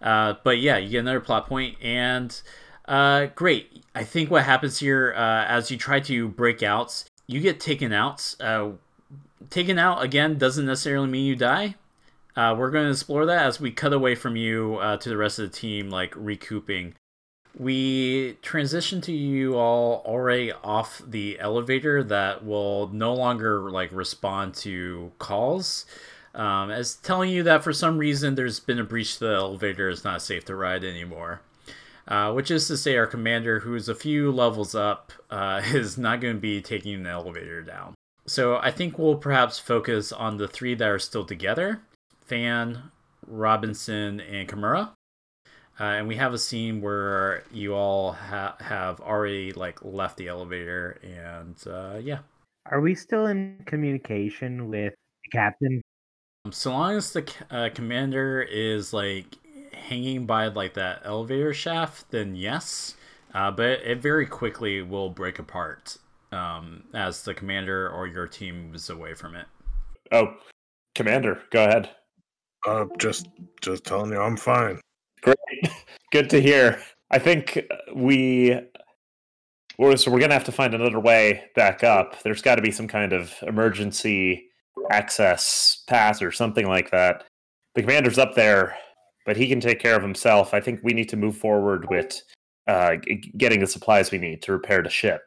Uh, but yeah, you get another plot point, and uh, great. I think what happens here uh, as you try to break out, you get taken out. Uh, taken out again doesn't necessarily mean you die. Uh, we're going to explore that as we cut away from you uh, to the rest of the team, like recouping. We transition to you all already off the elevator that will no longer like respond to calls. um, as telling you that for some reason there's been a breach to the elevator. It's not safe to ride anymore. Uh, which is to say, our commander, who is a few levels up, uh, *laughs* is not going to be taking the elevator down. So I think we'll perhaps focus on the three that are still together Fan, Robinson, and Kimura. Uh, and we have a scene where you all ha- have already like left the elevator, and uh, yeah. Are we still in communication with the captain? So long as the uh, commander is like hanging by like that elevator shaft, then yes. Uh, but it very quickly will break apart um, as the commander or your team moves away from it. Oh, commander, go ahead. Uh, just, just telling you, I'm fine. Great, good to hear. I think we. We're, so we're gonna have to find another way back up. There's got to be some kind of emergency access pass or something like that. The commander's up there, but he can take care of himself. I think we need to move forward with uh, getting the supplies we need to repair the ship.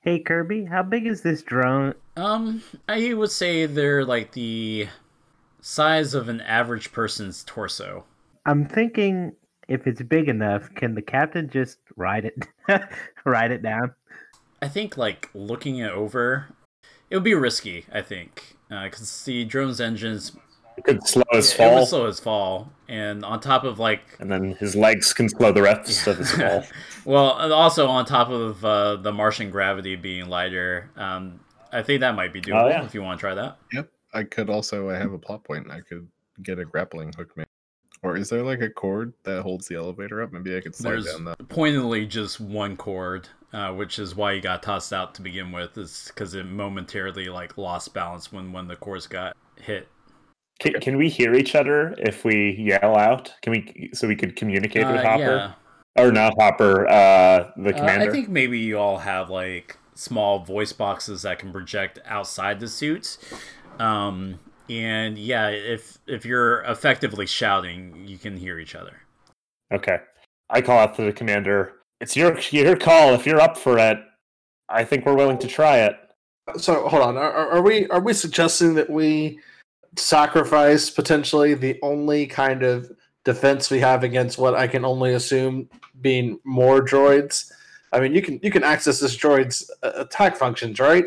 Hey Kirby, how big is this drone? Um, I would say they're like the size of an average person's torso. I'm thinking if it's big enough, can the captain just ride it *laughs* ride it down? I think like looking it over, it would be risky. I think because the drone's engines It could slow his it fall, would slow his fall, and on top of like and then his legs can slow the rest of his fall. *laughs* well, and also on top of uh, the Martian gravity being lighter, um, I think that might be doable Oh, yeah. if you want to try that. Yep. I could also. I have a plot point. I could get a grappling hook, man. Or is there like a cord that holds the elevator up? Maybe I could slide There's down that. pointedly just one cord, uh, which is why you got tossed out to begin with, is because it momentarily like lost balance when when the cords got hit. Can, can we hear each other if we yell out? Can we so we could communicate with Uh, Hopper or not Hopper? Uh, the Uh, commander. I think maybe you all have like small voice boxes that can project outside the suits. Um, and yeah, if if you're effectively shouting, you can hear each other. Okay. I call out to the commander. It's your your call. If you're up for it, I think we're willing to try it. So hold on. Are, are are we are we suggesting that we sacrifice potentially the only kind of defense we have against what I can only assume being more droids? I mean, you can you can access this droid's uh, attack functions, right?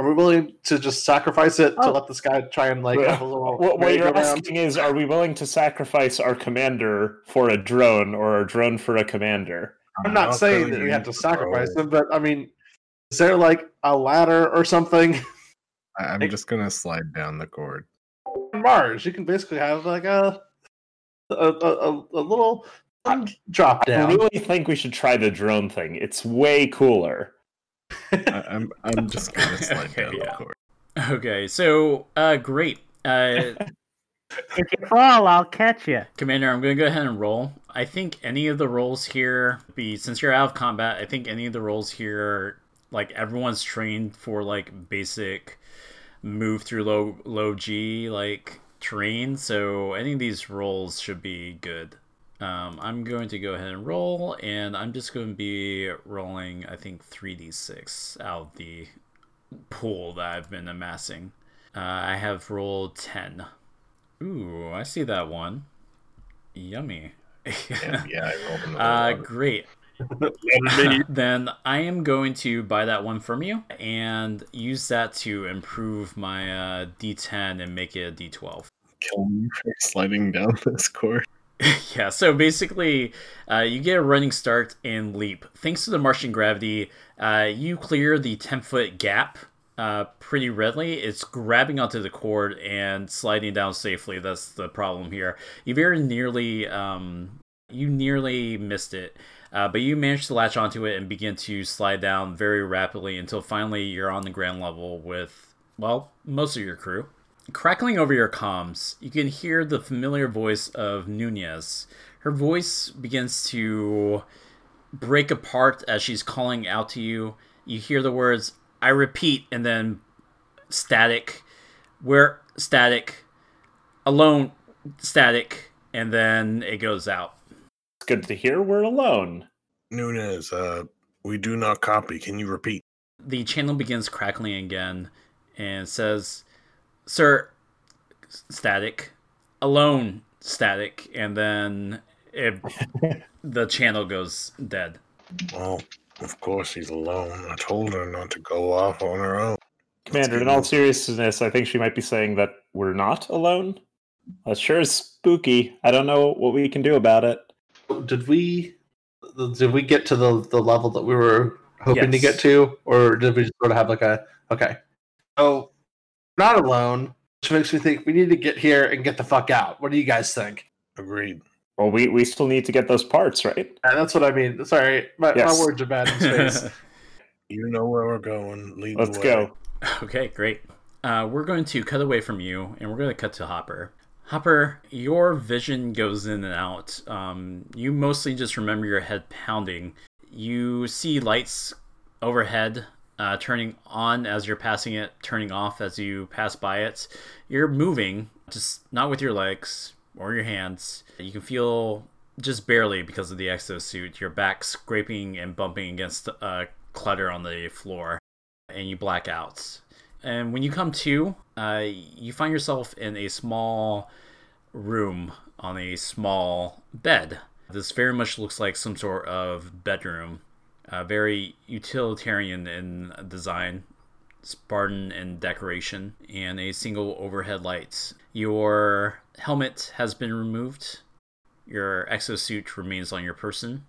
Are we willing to just sacrifice it to Oh. let this guy try and like Well, have a little? What, what you're merry-go-round? asking is, are we willing to sacrifice our commander for a drone, or a drone for a commander? I'm not saying that we have to sacrifice them, but I mean, is there like a ladder or something? *laughs* I- I'm just gonna slide down the cord. Mars, you can basically have like a a, a, a, a little drop down. I really think we should try the drone thing. It's way cooler. I, I'm I'm just gonna *laughs* slide Okay, down yeah. the cord. Okay, so uh, great. Uh, *laughs* If you fall, I'll catch you. Commander, I'm going to go ahead and roll. I think any of the rolls here, be since you're out of combat, I think any of the rolls here, like everyone's trained for like basic move through low low G like terrain. So any of these rolls should be good. Um, I'm going to go ahead and roll, and I'm just going to be rolling, I think, 3d6 out of the pool that I've been amassing. Uh, I have rolled 10. Ooh, I see that one. Yummy. Yeah, *laughs* yeah, I rolled another uh, one. great. *laughs* then I am going to buy that one from you and use that to improve my uh, D10 and make it a D12. Kill me for sliding down this cord. *laughs* yeah, so basically, uh, you get a running start and leap. Thanks to the Martian gravity, uh, you clear the 10 foot gap uh, pretty readily. It's grabbing onto the cord and sliding down safely. That's the problem here. You very nearly, um, you nearly missed it. Uh, but you managed to latch onto it and begin to slide down very rapidly until finally you're on the ground level with, well, most of your crew. Crackling over your comms, you can hear the familiar voice of Nunez. Her voice begins to break apart as she's calling out to you. You hear the words, I repeat, and then static. Where static, alone, static, and then it goes out. It's good to hear we're alone. Nunez, uh, we do not copy. Can you repeat? the channel begins crackling again and says, Sir, static, alone static, and then it, *laughs* the channel goes dead. Well, of course he's alone. I told her not to go off on her own. Commander, in all seriousness, I think she might be saying that we're not alone. That sure is spooky. I don't know what we can do about it. Did we did we get to the the level that we were hoping to get to, or did we just sort of have like a okay? So not alone, which makes me think we need to get here and get the fuck out. What do you guys think? Agreed. Well, we, we still need to get those parts, right? And that's what I mean. Sorry, my, Yes. my words are bad in space. *laughs* You know where we're going. Lead Let's the way. go. Okay, great. Uh, we're going to cut away from you, and we're going to cut to Hopper. Hopper, your vision goes in and out. Um, you mostly just remember your head pounding. You see lights overhead uh, turning on as you're passing it, turning off as you pass by it. You're moving, just not with your legs or your hands. You can feel just barely because of the exosuit, your back scraping and bumping against uh, clutter on the floor, and you black out. And when you come to, uh, you find yourself in a small room on a small bed. This very much looks like some sort of bedroom, uh, very utilitarian in design, Spartan in decoration, and a single overhead light. Your helmet has been removed. Your exosuit remains on your person,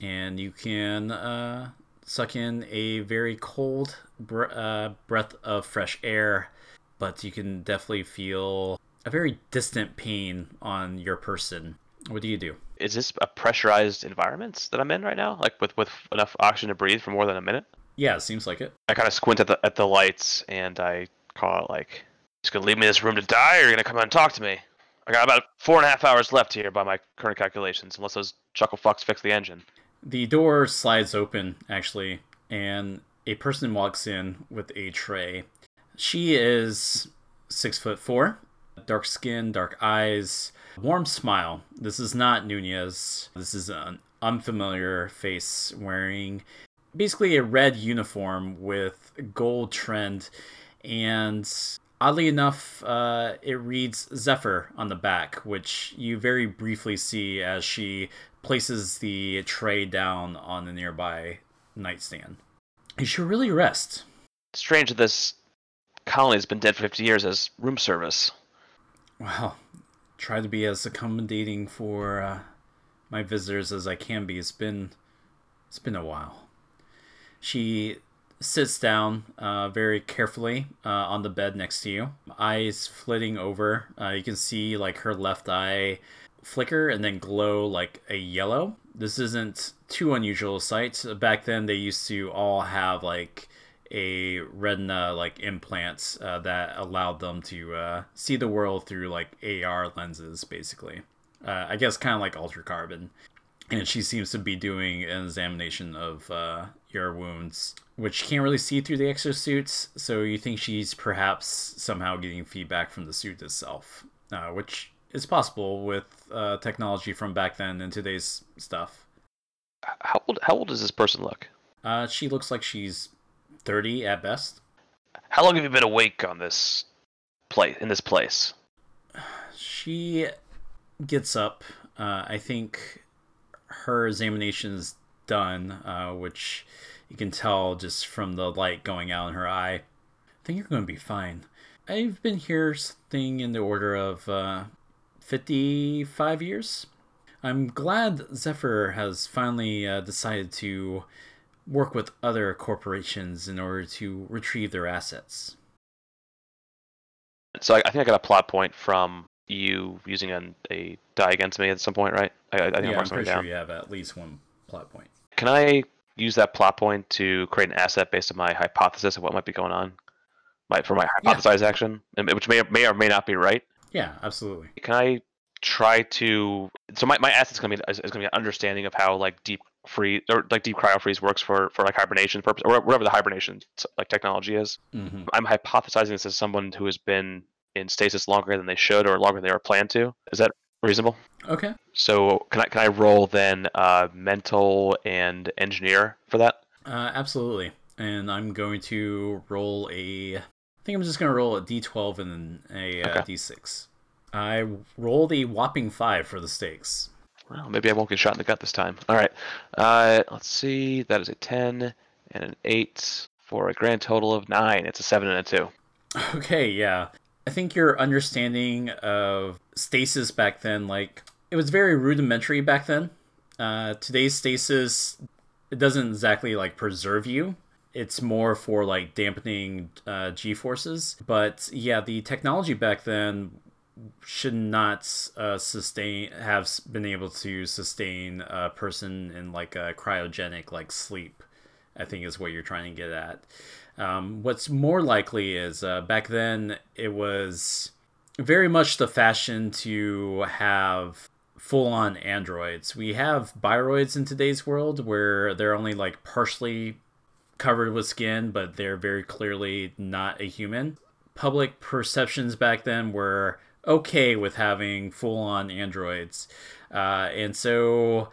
and you can uh, suck in a very cold br- uh, breath of fresh air, but you can definitely feel a very distant pain on your person. What do you do? Is this a pressurized environment that I'm in right now? Like with, with enough oxygen to breathe for more than a minute? Yeah, it seems like it. I kind of squint at the at the lights and I call it like, "Just gonna leave me in this room to die, or you're gonna come out and talk to me?" I got about four and a half hours left here by my current calculations, unless those chuckle fucks fix the engine. The door slides open, actually, and a person walks in with a tray. She is six foot four, dark skin, dark eyes, warm smile. This is not Nunez. This is an unfamiliar face wearing basically a red uniform with gold trend, and oddly enough, uh, it reads Zephyr on the back, which you very briefly see as she places the tray down on the nearby nightstand. You should really rest. Strange that this colony has been dead for 50 years as room service. Well, try to be as accommodating for uh, my visitors as I can be. It's been it's been a while. She sits down uh, very carefully uh, on the bed next to you, eyes flitting over. Uh, you can see like her left eye flicker and then glow like a yellow. This isn't too unusual a sight. Back then, they used to all have like a retina like implants uh, that allowed them to uh, see the world through like AR lenses, basically. Uh, I guess kind of like Altered Carbon. And she seems to be doing an examination of uh, your wounds, which you can't really see through the exosuits. So you think she's perhaps somehow getting feedback from the suit itself, uh, which is possible with uh, technology from back then and today's stuff. How old how old does this person look? Uh, she looks like she's 30 at best. How long have you been awake on this place in this place? She gets up. Uh, I think her examination is done, uh, which you can tell just from the light going out in her eye. I think you're going to be fine. I've been here something in the order of uh, 55 years. I'm glad Zephyr has finally uh, decided to work with other corporations in order to retrieve their assets. So I, I think I got a plot point from you using an, a die against me at some point, right? I, I think I yeah, I'm pretty sure down. you have at least one plot point. Can I use that plot point to create an asset based on my hypothesis of what might be going on? My, for my Yeah. hypothesized action, which may or, may or may not be right. Yeah, absolutely. Can I try to? So my, my asset's gonna be is, is gonna be an understanding of how like deep freeze or like deep cryo freeze works for for like hibernation purpose or whatever the hibernation like technology is. hmm I'm hypothesizing this as someone who has been in stasis longer than they should or longer than they were planned to. Is that reasonable? Okay. So can I can I roll then uh, mental and engineer for that? Uh, absolutely. And I'm going to roll a. I think I'm just gonna roll a d12 and then a uh, Okay. d6. I rolled a whopping five for the stakes. Well, maybe I won't get shot in the gut this time. All right. Uh, let's see. That is a 10 and an 8 for a grand total of 9. It's a 7 and a 2. Okay, yeah. I think your understanding of stasis back then, like, it was very rudimentary back then. Uh, today's stasis, it doesn't exactly, like, preserve you. It's more for, like, dampening uh, G forces. But yeah, the technology back then should not uh, sustain, have been able to sustain a person in, like, a cryogenic, like, sleep. I think is what you're trying to get at. Um, what's more likely is uh, back then it was very much the fashion to have full on androids. We have bioroids in today's world where they're only like partially covered with skin, but they're very clearly not a human. Public perceptions back then were okay with having full on androids. Uh, and so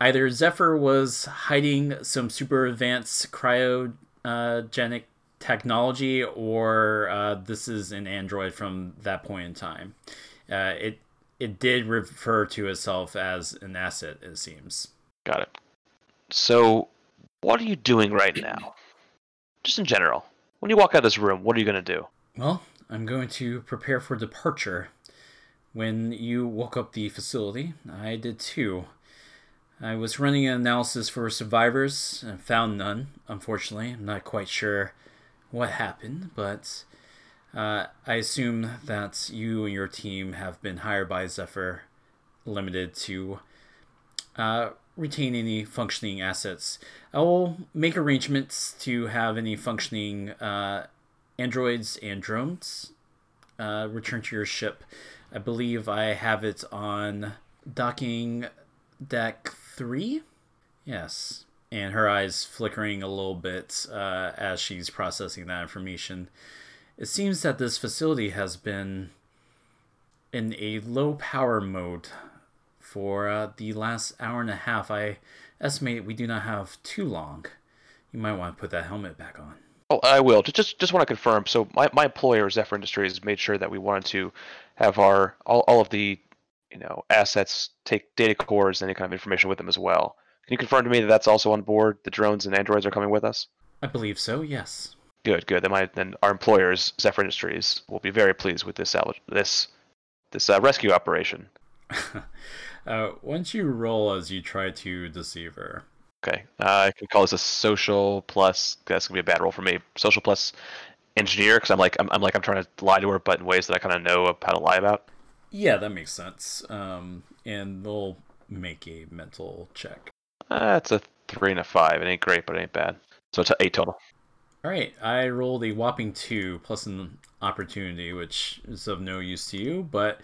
either Zephyr was hiding some super advanced cryogenic technology, or uh, this is an android from that point in time. Uh, it it did refer to itself as an asset, it seems. Got it. So, what are you doing right now? Just in general. When you walk out of this room, what are you going to do? Well, I'm going to prepare for departure. When you woke up the facility, I did too. I was running an analysis for survivors and found none, unfortunately. I'm not quite sure what happened, but uh, I assume that you and your team have been hired by Zephyr Limited to uh, retain any functioning assets. I will make arrangements to have any functioning uh, androids and drones uh, return to your ship. I believe I have it on docking deck three. Yes. And her eyes flickering a little bit uh, as she's processing that information. It seems that this facility has been in a low power mode for uh, the last hour and a half. I estimate we do not have too long. You might want to put that helmet back on. Oh, I will. Just just, want to confirm. So, my, my employer, Zephyr Industries, made sure that we wanted to have our all, all of the you know assets take data cores and any kind of information with them as well. Can you confirm to me that that's also on board? The drones and androids are coming with us. I believe so, yes. Good, good. Then my then our employers, Zephyr Industries, will be very pleased with this salvage, this this uh, rescue operation. *laughs* uh, once you roll as you try to deceive her. Okay, uh, I can call this a social plus. That's gonna be a bad roll for me. Social plus engineer, because I'm like I'm, I'm like I'm trying to lie to her, but in ways that I kind of know how to lie about. Yeah, that makes sense. Um, and they'll make a mental check. Uh, a three and a five. It ain't great, but it ain't bad. So it's a eight total. All right, I rolled a whopping two plus an opportunity, which is of no use to you, but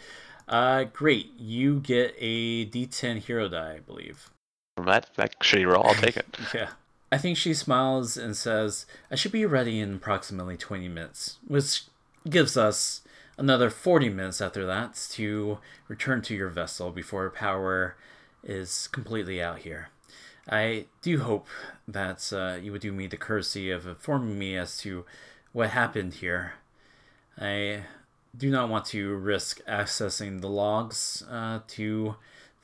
uh, great. You get a D10 hero die, I believe. From that shitty roll, I'll take it. *laughs* Yeah. I think she smiles and says, I should be ready in approximately 20 minutes, which gives us another 40 minutes after that to return to your vessel before power is completely out here. I do hope that uh, you would do me the courtesy of informing me as to what happened here. I do not want to risk accessing the logs uh, to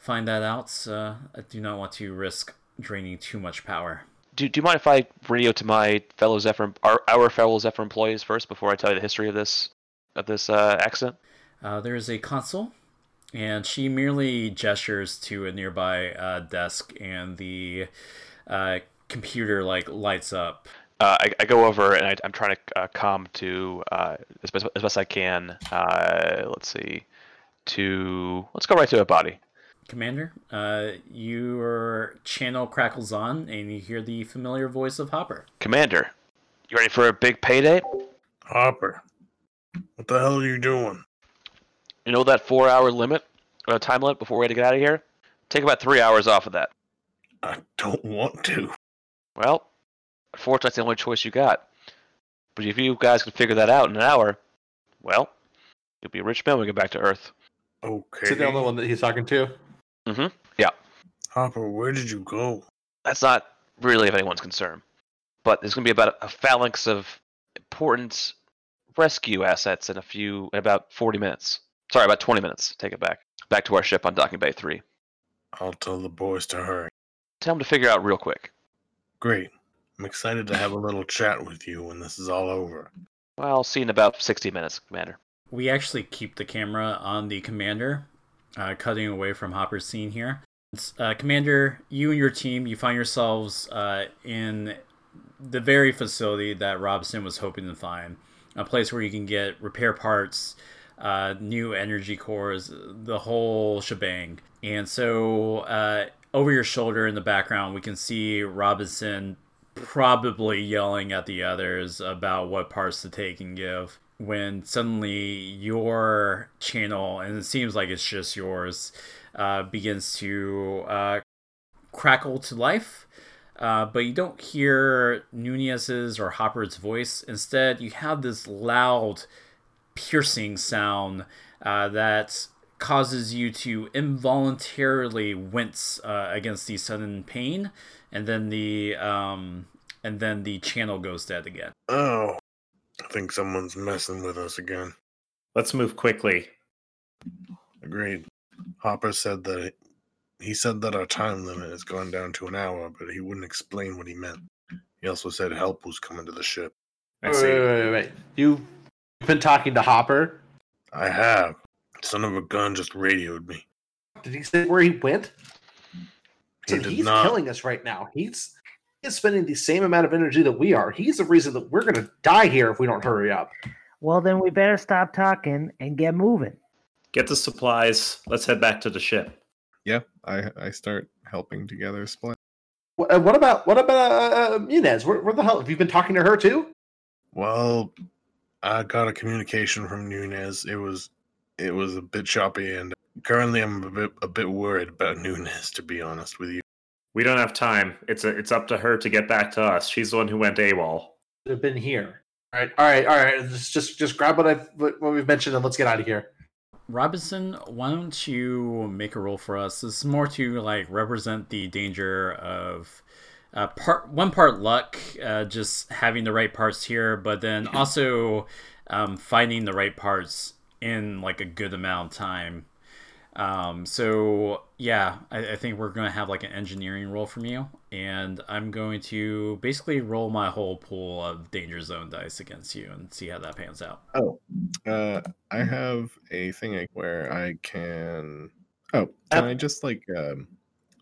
find that out. Uh, I do not want to risk draining too much power. Do, do you mind if I radio to my fellow Zephyr, our, our fellow Zephyr employees first before I tell you the history of this of this uh, accident? Uh, there is a console, and she merely gestures to a nearby uh, desk, and the uh, computer like lights up. Uh, I, I go over and I, I'm trying to uh, calm to uh, as, best, as best I can. Uh, let's see, to let's go right to a body. Commander, uh, your channel crackles on, and you hear the familiar voice of Hopper. Commander, you ready for a big payday? Hopper, what the hell are you doing? You know that four-hour limit, uh, time limit before we had to get out of here. Take about three hours off of that. I don't want to. Well, unfortunately, that's the only choice you got. But if you guys can figure that out in an hour, well, you'll be a rich man when we get back to Earth. Okay. Is it the only one that he's talking to? Mm-hmm. Yeah. Hopper, where did you go? That's not really of anyone's concern. But there's going to be about a phalanx of important rescue assets in a few in about 40 minutes. Sorry, about 20 minutes. Take it back. Back to our ship on docking bay three. I'll tell the boys to hurry. Tell them to figure out real quick. Great. I'm excited to have a little chat with you when this is all over. Well, I'll see you in about 60 minutes, Commander. We actually keep the camera on the commander, uh, cutting away from Hopper's scene here. Uh, commander, you and your team, you find yourselves uh, in the very facility that Robinson was hoping to find. A place where you can get repair parts, uh, new energy cores, the whole shebang. And so, uh, over your shoulder in the background, we can see Robinson probably yelling at the others about what parts to take and give when suddenly your channel, and it seems like it's just yours, uh, begins to uh, crackle to life. Uh, but you don't hear Nunez's or Hopper's voice. Instead, you have this loud, piercing sound uh, that causes you to involuntarily wince uh, against the sudden pain, and then the um, and then the channel goes dead again. Oh, I think someone's messing with us again. Let's move quickly. Agreed. Hopper said that he said that our time limit has gone down to an hour, but he wouldn't explain what he meant. He also said help was coming to the ship. I Wait, see. wait, wait, wait, wait. You've been talking to Hopper. I have. Son of a gun just radioed me. Did he say where he went? He So did he's not. killing us right now. He's he's spending the same amount of energy that we are. He's the reason that we're gonna die here if we don't hurry up. Well, then we better stop talking and get moving. Get the supplies. Let's head back to the ship. Yeah, I I start helping together split. What, uh, what about what about uh, uh, Nunez? Where, where the hell have you been talking to her too? Well, I got a communication from Nunez. It was it was a bit choppy, and currently I'm a bit a bit worried about Nunez. To be honest with you, We don't have time. It's a, it's up to her to get back to us. She's the one who went AWOL. They've been here. All right, all right, all right. Just just just grab what I what what we've mentioned and let's get out of here. Robinson, why don't you make a roll for us? This is more to like represent the danger of uh, part one part luck, uh, just having the right parts here, but then *clears throat* also um, finding the right parts in like a good amount of time. Um, so yeah, I, I think we're gonna have like an engineering roll from you, and I'm going to basically roll my whole pool of danger zone dice against you and see how that pans out. Oh, uh, I have a thing where I can. Oh, can I just like um,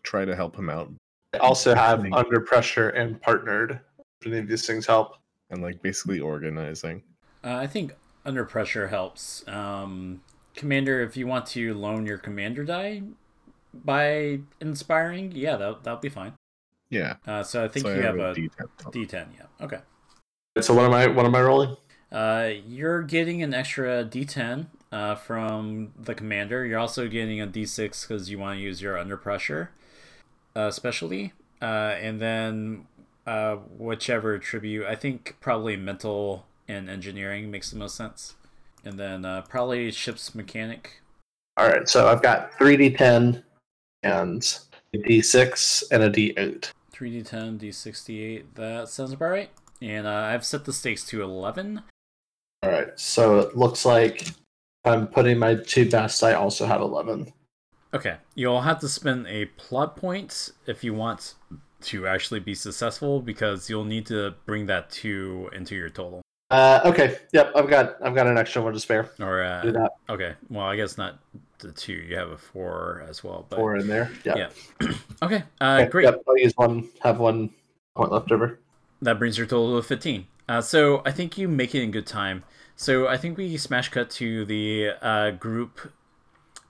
try to help him out I also have Thank- under pressure and partnered. If any of these things help. and like basically organizing? Uh, I think under pressure helps. Um, commander, if you want to loan your commander die by inspiring, yeah, that that'll be fine. Yeah. Uh, so I think so you I have, a D10. D10. Yeah. Okay. So what am I what am I rolling? Uh, you're getting an extra D10 uh, from the commander. You're also getting a D6 because you want to use your under pressure uh, specialty, uh, and then uh, whichever tribute. I think probably mental and engineering makes the most sense, and then uh, probably ship's mechanic. All right, so I've got three d10 and a d6 and a d8. 3d10, d68. That sounds about right. And uh, I've set the stakes to 11. All right, so it looks like I'm putting my two best. I also have 11. Okay, you'll have to spend a plot point if you want to actually be successful because you'll need to bring that two into your total. Uh, okay, yep, I've got I've got an extra one to spare. Or Do uh, that okay, well I guess not the two. You have a four as well. But four in there. Yep. yeah. *clears throat* okay, uh, Okay, great. Yep, I'll use one. Have one point left over. That brings your total to 15. Uh, so I think you make it in good time. So I think we smash cut to the uh, group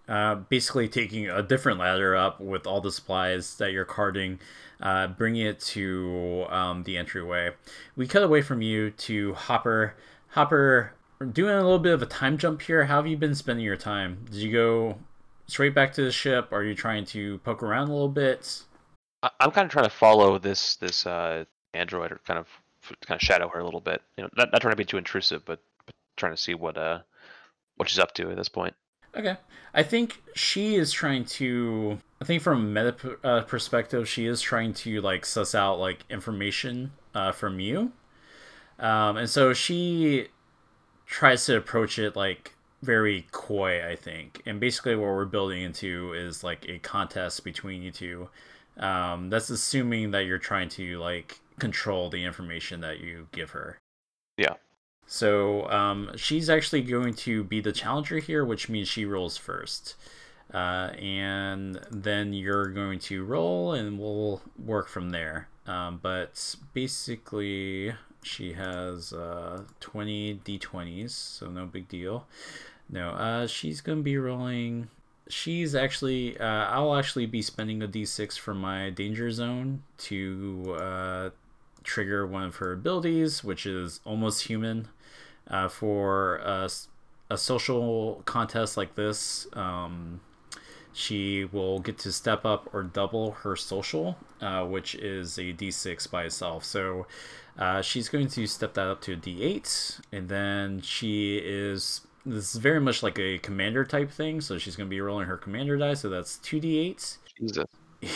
uh, basically taking a different ladder up with all the supplies that you're carting, uh, bringing it to um, the entryway. We cut away from you to Hopper. Hopper, doing a little bit of a time jump here. How have you been spending your time? Did you go straight back to the ship? Are you trying to poke around a little bit? I'm kind of trying to follow this this uh, android or kind of kind of shadow her a little bit. You know, not, not trying to be too intrusive, but, but trying to see what uh what she's up to at this point. Okay. I think she is trying to. I think from a meta uh, perspective, she is trying to like suss out like information uh, from you, um, and so she tries to approach it like very coy, I think. And basically, what we're building into is like a contest between you two. Um, that's assuming that you're trying to like control the information that you give her. Yeah. So um, she's actually going to be the challenger here, which means she rolls first. Uh, and then you're going to roll, and we'll work from there. Um, but basically, she has uh, 20 d20s, so no big deal. No, uh, she's going to be rolling. She's actually, uh, I'll actually be spending a d6 for my danger zone to uh, trigger one of her abilities, which is almost human. Uh, for a, a social contest like this, um, she will get to step up or double her social, uh, which is a d6 by itself. So uh, she's going to step that up to a d8, and then she is. This is very much like a commander type thing, so she's going to be rolling her commander die, so that's 2d8s. Jesus.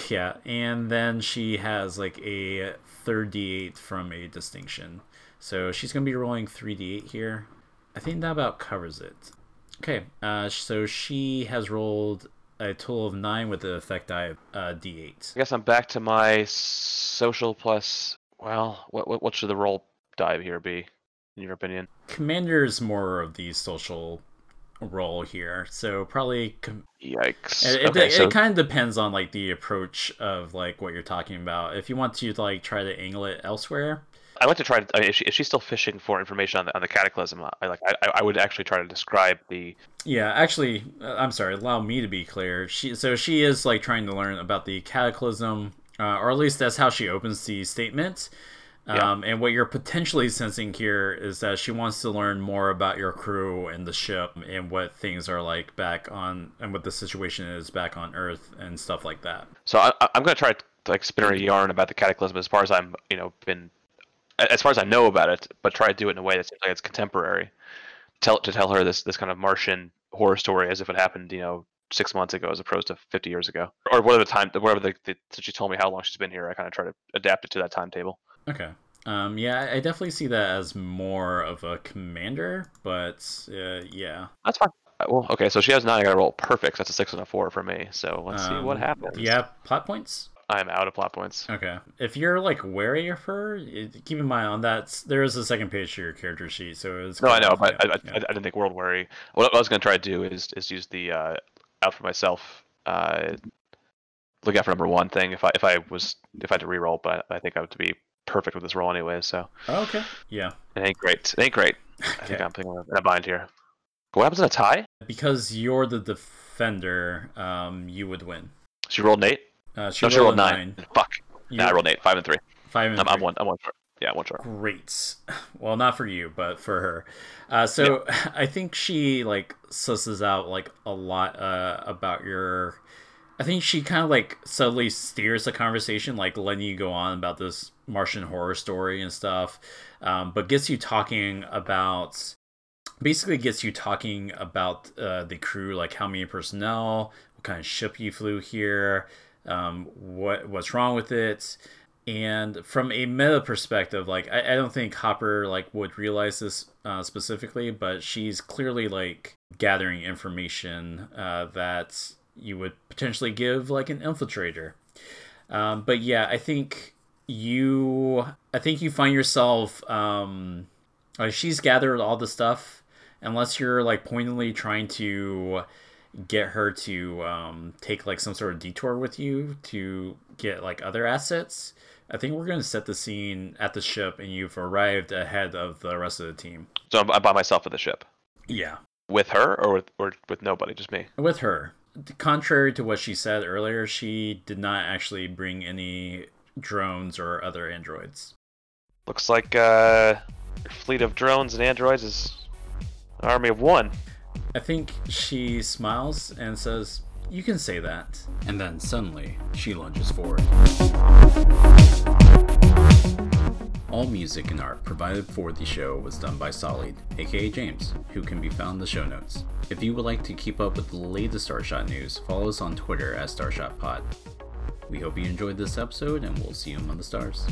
Yeah, and then she has like a third d8 from a distinction. So she's going to be rolling 3d8 here. I think that about covers it. Okay, uh, so she has rolled a total of 9 with the effect die of uh, d8. I guess I'm back to my social plus. Well, what what, what should the role dive here be, in your opinion? Commander is more of the social role here, so probably com- Yikes. It, it, okay, it so kind of depends on like the approach of like what you're talking about. If you want to like try to angle it elsewhere, I like to try to. I mean, if, she, if she's still fishing for information on the, on the cataclysm, I like. I, I would actually try to describe the. yeah, actually, uh, I'm sorry. Allow me to be clear. She so she is like trying to learn about the cataclysm, uh, or at least that's how she opens the statement. Yeah. Um, and what you're potentially sensing here is that she wants to learn more about your crew and the ship and what things are like back on and what the situation is back on Earth and stuff like that. So I, I'm going to try to like spin her a yarn about the cataclysm as far as I'm, you know, been, as far as I know about it, but try to do it in a way that seems like it's contemporary. Tell to tell her this this kind of Martian horror story as if it happened, you know, six months ago as opposed to 50 years ago, or whatever the time, whatever the, the since she told me how long she's been here, I kind of try to adapt it to that timetable. Okay. Um, yeah, I- definitely see that as more of a commander, but uh, yeah. That's fine. Uh, Well, okay, so she has nine. I got to roll perfect. That's a six and a four for me. So let's see what Um, happens. Yeah, plot points? I'm out of plot points. Okay. If you're like wary of her, keep in mind on that there is a second page to your character sheet, so it's No, I know, but I, I, yeah. I, I didn't think world worry. What I was going to try to do is is use the uh, out for myself. Uh, look out for number one thing. If I if I was if I had to reroll, but I think I would be perfect with this roll anyway. So Oh, okay. Yeah. it ain't great. It ain't great. I *laughs* think I'm thinking in a bind here. What happens in a tie? Because you're the defender, um, you would win. She rolled an eight. Uh, she No, she rolled rolled a nine. Fuck. You- Nah, I rolled an eight. Five and three. Five and I'm, I'm one. I'm one short. Yeah, one short. Great. *sighs* Well, not for you, but for her. Uh, so *laughs* I think she like susses out like a lot uh, about your. I think she kind of like subtly steers the conversation, like letting you go on about this Martian horror story and stuff, um, but gets you talking about. Basically, gets you talking about uh, the crew, like how many personnel, what kind of ship you flew here, um, what what's wrong with it, and from a meta perspective like I, I don't think hopper like would realize this uh, specifically but she's clearly like gathering information uh, that you would potentially give like an infiltrator um, but yeah i think you i think you find yourself um, like she's gathered all the stuff unless you're like pointedly trying to get her to um, take like some sort of detour with you to get like other assets. I think we're going to set the scene at the ship, and you've arrived ahead of the rest of the team. So I'm, I'm by myself at the ship. Yeah, With her or with or with nobody, just me. with her. Contrary to what she said earlier, she did not actually bring any drones or other androids. Looks like uh, your fleet of drones and androids is an army of one. I think she smiles and says, You can say that. And then suddenly, she lunges forward. All music and art provided for the show was done by Solid, aka James, who can be found in the show notes. If you would like to keep up with the latest Starshot news, follow us on Twitter at StarshotPod. We hope you enjoyed this episode, and we'll see you among the stars.